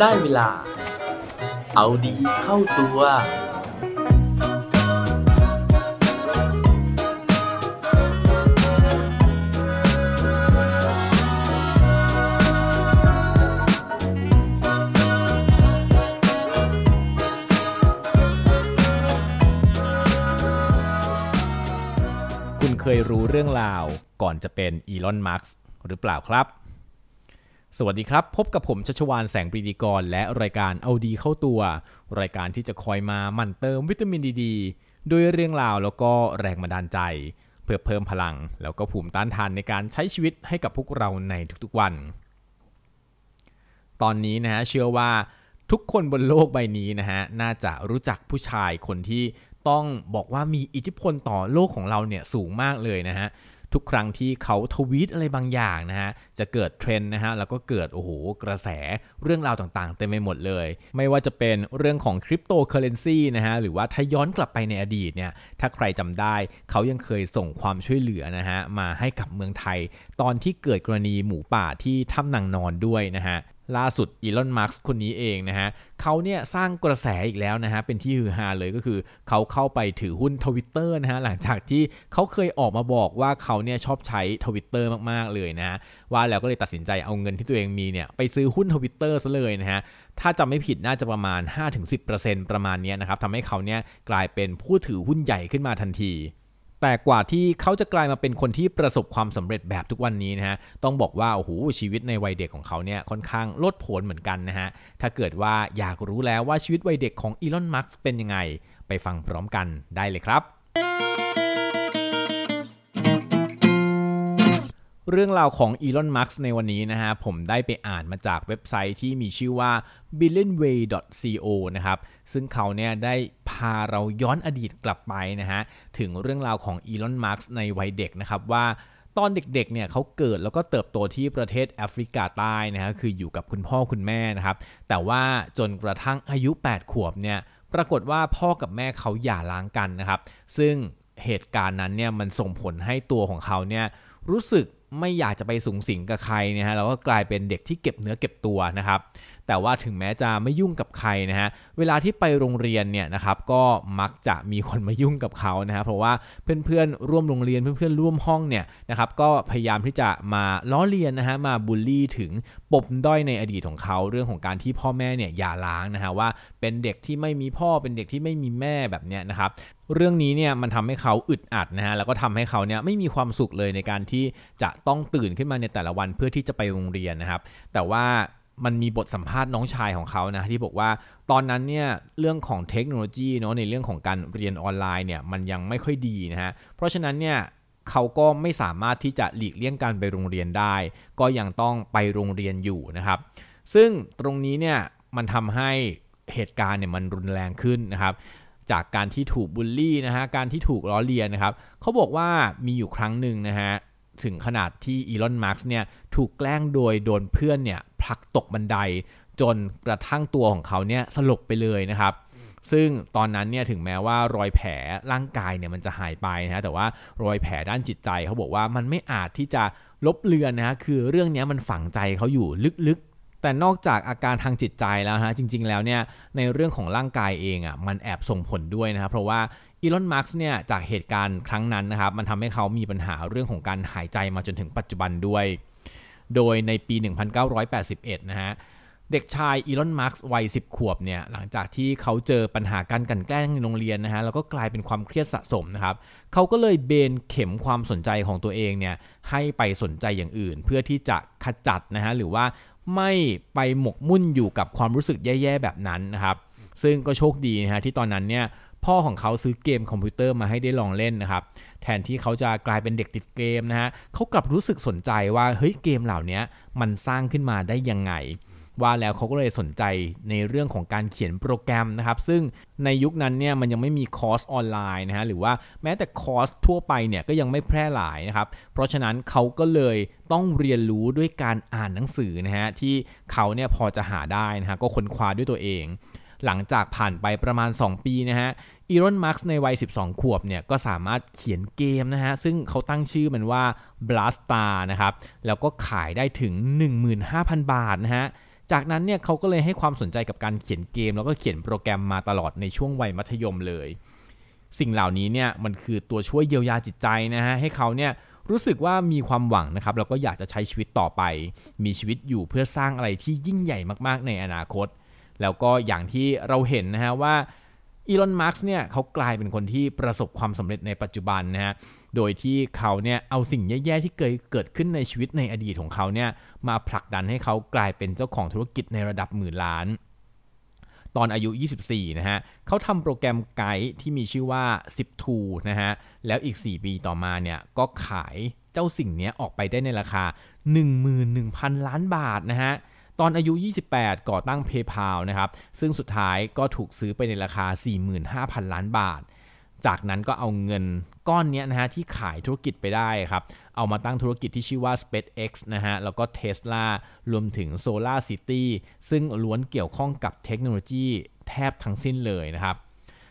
ได้เวลา เอาดีเข้าตัว คุณเคยรู้เรื่องราวก่อนจะเป็นอีลอนมัสก์หรือเปล่าครับ สวัสดีครับ พบกับผมชัชวานแสงปรีดีกร และรายการเอาดีเข้าตัว รายการที่จะคอยมาหมั่นเติมวิตามินดีดด้วยเรื่องราวแล้วก็แรงบันดาลใจ เพื่อเพิ่มพลัง แล้วก็ภูมิต้านทานในการใช้ชีวิตให้กับพวกเราในทุกๆวัน ตอนนี้นะฮะเชื่อว่าทุกคนบนโลกใบนี้นะฮะน่าจะรู้จักผู้ชายคนที่ต้องบอกว่ามีอิทธิพลต่อโลกของเราเนี่ยสูงมากเลยนะฮะ ทุกครั้งที่เขาทวีตอะไรบางอย่างนะฮะจะเกิดเทรนด์นะฮะแล้วก็เกิดโอ้โหกระแสเรื่องราวต่างๆ เต็มไปหมดเลย ไม่ว่าจะเป็นเรื่องของคริปโตเคอเรนซีนะฮะหรือว่าถ้าย้อนกลับไปในอดีตเนี่ยถ้าใครจำได้เขายังเคยส่งความช่วยเหลือนะฮะมาให้กับเมืองไทย ตอนที่เกิดกรณีหมูป่าที่ถ้ำนางนอนด้วยนะฮะ ล่าสุดอีลอนมัสก์คนนี้เองนะฮะเขาเนี่ยสร้างกระแสอีกแล้วนะฮะเป็นที่ฮือฮาเลยก็คือเขาเข้าไปถือหุ้นทวิตเตอร์นะฮะหลังจากที่เขาเคยออกมาบอกว่าเขาเนี่ยชอบใช้ทวิตเตอร์มากๆเลยนะฮะว่าแล้วก็เลยตัดสินใจเอาเงินที่ตัวเองมีเนี่ยไปซื้อหุ้นทวิตเตอร์ซะเลยนะฮะถ้าจำไม่ผิดน่าจะประมาณ 5-10%ประมาณนี้นะครับทำให้เขาเนี่ยกลายเป็นผู้ถือหุ้นใหญ่ขึ้นมาทันที แต่กว่าที่เขาจะกลายมาเป็นคนที่ประสบความสำเร็จแบบทุกวันนี้นะฮะต้องบอกว่าโอ้โหชีวิตในวัยเด็กของเขาเนี่ยค่อนข้างโลดโผนเหมือนกันนะฮะถ้าเกิดว่าอยากรู้แล้วว่าชีวิตวัยเด็กของอีลอนมัสก์เป็นยังไง ไปฟังพร้อมกันได้เลยครับ เรื่องราวของอีลอน มัสก์ในวันนี้นะฮะ ผมได้ไปอ่านมาจากเว็บไซต์ที่มีชื่อว่า billionway.co นะครับ ซึ่งเขาเนี่ยได้พาเราย้อนอดีตกลับไปนะฮะ ถึงเรื่องราวของอีลอน มัสก์ในวัยเด็กนะครับว่าตอนเด็กๆ เนี่ยเขาเกิดแล้วก็เติบโตที่ประเทศแอฟริกาใต้นะฮะ คืออยู่กับคุณพ่อคุณแม่นะครับ แต่ว่าจนกระทั่งอายุ 8 ขวบเนี่ย ปรากฏว่าพ่อกับแม่เขาหย่าร้างกันนะครับ ซึ่งเหตุการณ์นั้นเนี่ยมันส่งผลให้ตัวของเขาเนี่ยรู้สึก ไม่อยากจะไปสูงสิงกับใครนะฮะเราก็กลายเป็นเด็กที่เก็บเนื้อเก็บตัวนะครับ แต่ว่าถึงแม้จะไม่ยุ่งกับใครนะฮะเวลาที่ไปโรงเรียนเนี่ยนะครับก็มักจะมีคนมายุ่งกับเขานะฮะเพราะว่าเพื่อนๆร่วมโรงเรียนเพื่อนๆร่วมห้องเนี่ยนะครับก็พยายามที่จะมาล้อเลียนนะฮะมาบูลลี่ถึงปมด้อยในอดีตของเขาเรื่องของการที่พ่อแม่เนี่ยอย่าล้างนะฮะว่าเป็นเด็กที่ไม่มีพ่อเป็นเด็กที่ไม่มีแม่แบบเนี้ยนะครับเรื่องนี้เนี่ยมันทำให้เขาอึดอัดนะฮะแล้วก็ทำให้เขาเนี่ยไม่มีความสุขเลยในการที่จะต้องตื่นขึ้นมาในแต่ละวันเพื่อที่จะไปโรงเรียนนะครับ แต่ว่า มันมีบทสัมภาษณ์น้องชายของเขานะที่บอกว่าตอนนั้นเนี่ยเรื่องของเทคโนโลยีเนาะในเรื่องของการเรียนออนไลน์เนี่ยมันยังไม่ค่อยดีนะฮะเพราะฉะนั้นเนี่ยเขาก็ไม่สามารถที่จะหลีกเลี่ยงการไปโรงเรียนได้ ก็ยังต้องไปโรงเรียนอยู่นะครับ ซึ่งตรงนี้เนี่ยมันทำให้เหตุการณ์เนี่ยมันรุนแรงขึ้นนะครับ จากการที่ถูกบูลลี่นะฮะการที่ถูกล้อเลียนนะครับเขาบอกว่ามีอยู่ครั้งหนึ่งนะฮะ ถึงขนาดที่อีลอนมาร์กเนี่ยถูกแกล้งโดยโดนเพื่อนเนี่ยผลักตกบันได จนกระทั่งตัวของเขาเนี่ยสลบไปเลยนะครับซึ่งตอนนั้นเนี่ยถึงแม้ว่ารอยแผลร่างกายเนี่ยมันจะหายไปนะแต่ว่ารอยแผลด้านจิตใจเขาบอกว่ามันไม่อาจที่จะลบเลือนนะฮะคือเรื่องนี้มันฝังใจเขาอยู่ลึกๆ แต่นอกจากอาการทางจิตใจแล้วฮะจริง ๆ แล้วเนี่ยในเรื่องของร่างกายเองอะมันแอบส่งผลด้วยนะครับเพราะว่า อีลอน มาร์กเนี่ยจากเหตุการณ์ครั้งนั้นนะครับมันทำให้เขามีปัญหาเรื่องของการหายใจมาจนถึงปัจจุบันด้วย โดยในปี 1981 นะฮะเด็กชายอีลอน มาร์กวัย 10 ขวบเนี่ยหลังจากที่เขาเจอปัญหาการกันแกล้งในโรงเรียนนะฮะแล้วก็กลายเป็นความเครียดสะสมนะครับเขาก็เลยเบนเข็มความสนใจของตัวเองเนี่ยให้ไปสนใจอย่างอื่น เพื่อที่จะขจัดนะฮะหรือว่าไม่ไปหมกมุ่นอยู่กับความรู้สึกแย่ๆแบบนั้นนะครับซึ่งก็โชคดีนะฮะที่ตอนนั้นเนี่ย พ่อของเขาซื้อเกมคอมพิวเตอร์มาให้ได้ลองเล่นนะครับ แทนที่เขาจะกลายเป็นเด็กติดเกมนะฮะเขากลับรู้สึกสนใจว่าเฮ้ยเกมเหล่านี้มันสร้างขึ้นมาได้ยังไงว่าแล้วเขาก็เลยสนใจในเรื่องของการเขียนโปรแกรมนะครับ ซึ่งในยุคนั้นเนี่ยมันยังไม่มีคอร์สออนไลน์นะฮะหรือว่าแม้แต่คอร์สทั่วไปเนี่ยก็ยังไม่แพร่หลายนะครับ เพราะฉะนั้นเขาก็เลยต้องเรียนรู้ด้วยการอ่านหนังสือนะฮะที่เขาเนี่ยพอจะหาได้นะฮะก็ค้นคว้าด้วยตัวเอง หลังจากผ่านไปประมาณ 2 ปีนะฮะอีลอนมัสก์ในวัย 12 ขวบเนี่ยก็สามารถเขียนเกมนะฮะ ซึ่งเขาตั้งชื่อมันว่า Blast Star นะครับ แล้วก็ขายได้ถึง 15,000 บาทนะฮะ จากนั้นเนี่ยเขาก็เลยให้ความสนใจกับการเขียนเกม แล้วก็เขียนโปรแกรมมาตลอดในช่วงวัยมัธยมเลย สิ่งเหล่านี้เนี่ยมันคือตัวช่วยเยียวยาจิตใจนะฮะ ให้เขาเนี่ยรู้สึกว่ามีความหวังนะครับ แล้วก็อยากจะใช้ชีวิตต่อไป มีชีวิตอยู่เพื่อสร้างอะไรที่ยิ่งใหญ่มากๆ ในอนาคต แล้วก็อย่างที่เราเห็นนะฮะว่าอีลอน มาร์กเนี่ยเขากลายเป็นคนที่ประสบความสำเร็จในปัจจุบันนะฮะ โดยที่เขาเนี่ยเอาสิ่งแย่ๆที่เคยเกิดขึ้นในชีวิตในอดีตของเขาเนี่ยมาผลักดันให้เขากลายเป็นเจ้าของธุรกิจในระดับหมื่นล้าน ตอนอายุ 24 นะฮะเขาทำโปรแกรมไกด์ที่มีชื่อว่า 10นะฮะ แล้วอีก 4 ปีต่อมาเนี่ยก็ขายเจ้าสิ่งนี้ออกไปได้ในราคา 11,000 ล้านบาทนะฮะ ตอนอายุ 28 ก่อตั้ง PayPal นะครับ ซึ่งสุดท้ายก็ถูกซื้อไปในราคา 45,000 ล้านบาท จากนั้นก็เอาเงินก้อนนี้นะฮะที่ขายธุรกิจไปได้ครับ เอามาตั้งธุรกิจที่ชื่อว่า SpaceX นะฮะ แล้วก็ Tesla รวมถึง Solar City ซึ่งล้วนเกี่ยวข้องกับเทคโนโลยีแทบทั้งสิ้นเลยนะครับ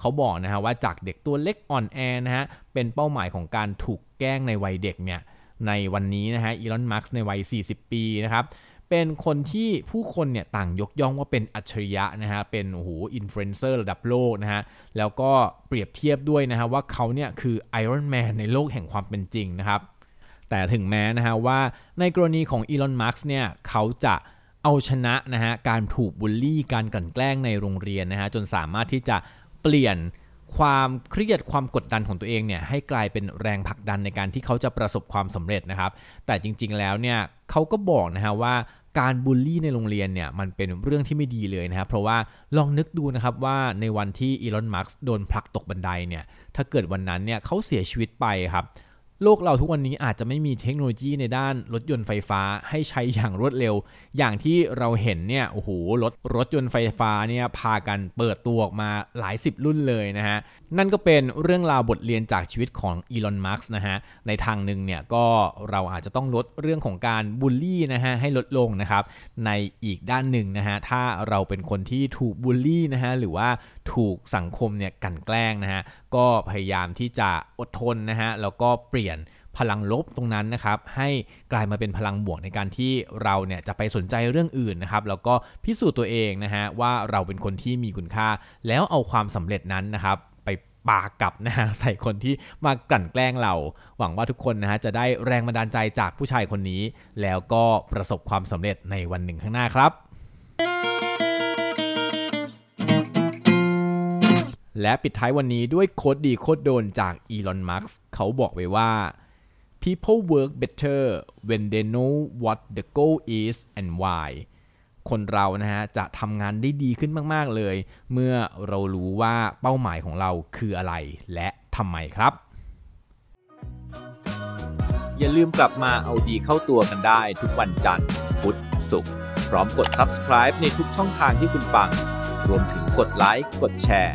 เขาบอกนะฮะว่าจากเด็กตัวเล็กอ่อนแอนะฮะเป็นเป้าหมายของการถูกแกล้งในวัยเด็กเนี่ยในวันนี้นะฮะอีลอนมัสก์ในวัย 40 ปีนะครับ เป็นคนที่ผู้คนเนี่ยต่างยกย่องว่าเป็นอัจฉริยะนะฮะ เป็นโอ้โหอินฟลูเอนเซอร์ระดับโลกนะฮะ แล้วก็เปรียบเทียบด้วยนะฮะว่าเขาเนี่ยคือไอรอนแมนในโลกแห่งความเป็นจริงนะครับ แต่ถึงแม้นะฮะว่าในกรณีของอีลอน มัสก์เนี่ยเขาจะเอาชนะนะฮะการถูกบูลลี่การกลั่นแกล้งในโรงเรียนนะฮะจนสามารถที่จะเปลี่ยนความเครียดความกดดันของตัวเองเนี่ยให้กลายเป็นแรงผลักดันในการที่เขาจะประสบความสำเร็จนะครับ แต่จริงๆแล้วเนี่ยเขาก็บอกนะฮะว่า การบูลลี่ในโรงเรียนเนี่ยมันเป็นเรื่องที่ไม่ดีเลยนะครับ เพราะว่าลองนึกดูนะครับว่าในวันที่อีลอน มัสก์โดนผลักตกบันไดเนี่ยถ้าเกิดวันนั้นเนี่ยเขาเสียชีวิตไปครับ โลกเราทุกวันนี้อาจจะไม่มีเทคโนโลยีในด้านรถยนต์ไฟฟ้าให้ใช้อย่างรวดเร็ว อย่างที่เราเห็นเนี่ยโอ้โหรถรถยนต์ไฟฟ้าเนี่ยพากันเปิดตัวออกมาหลายสิบรุ่นเลยนะฮะ นั่นก็เป็นเรื่องราวบทเรียนจากชีวิตของอีลอนมาร์กนะฮะ ในทางหนึ่งเนี่ยก็เราอาจจะต้องลดเรื่องของการบูลลี่นะฮะให้ลดลงนะครับ ในอีกด้านหนึ่งนะฮะถ้าเราเป็นคนที่ถูกบูลลี่นะฮะหรือว่าถูกสังคมเนี่ยกันแกล้งนะฮะก็พยายามที่จะอดทนนะฮะแล้วก็เปลี่ยนพลังลบตรงนั้นนะครับให้กลายมาเป็นพลังบวกในการที่เราเนี่ยจะไปสนใจเรื่องอื่นนะครับแล้วก็พิสูจน์ตัวเองนะฮะว่าเราเป็นคนที่มีคุณค่า แล้วเอาความสำเร็จนั้นนะครับไปปากับนะฮะใส่คนที่มากลั่นแกล้งเรา หวังว่าทุกคนนะฮะจะได้แรงบันดาลใจจากผู้ชายคนนี้ แล้วก็ประสบความสำเร็จในวันหนึ่งข้างหน้าครับ และปิดท้ายวันนี้ด้วยโคดดีโคดโดนจากอีลอนมัสก์เขาบอกไว้ว่า people work better when they know what the goal is and why คนเรานะฮะจะทำงานได้ดีขึ้นมาก ๆ เลย เมื่อเรารู้ว่าเป้าหมายของเราคืออะไร และทำไมครับ อย่าลืมกลับมาเอาดีเข้าตัวกันได้ทุกวันจันทร์พุธศุกร์พร้อมกด subscribe ในทุกช่องทางที่คุณฟัง รวมถึงกดไลค์กดแชร์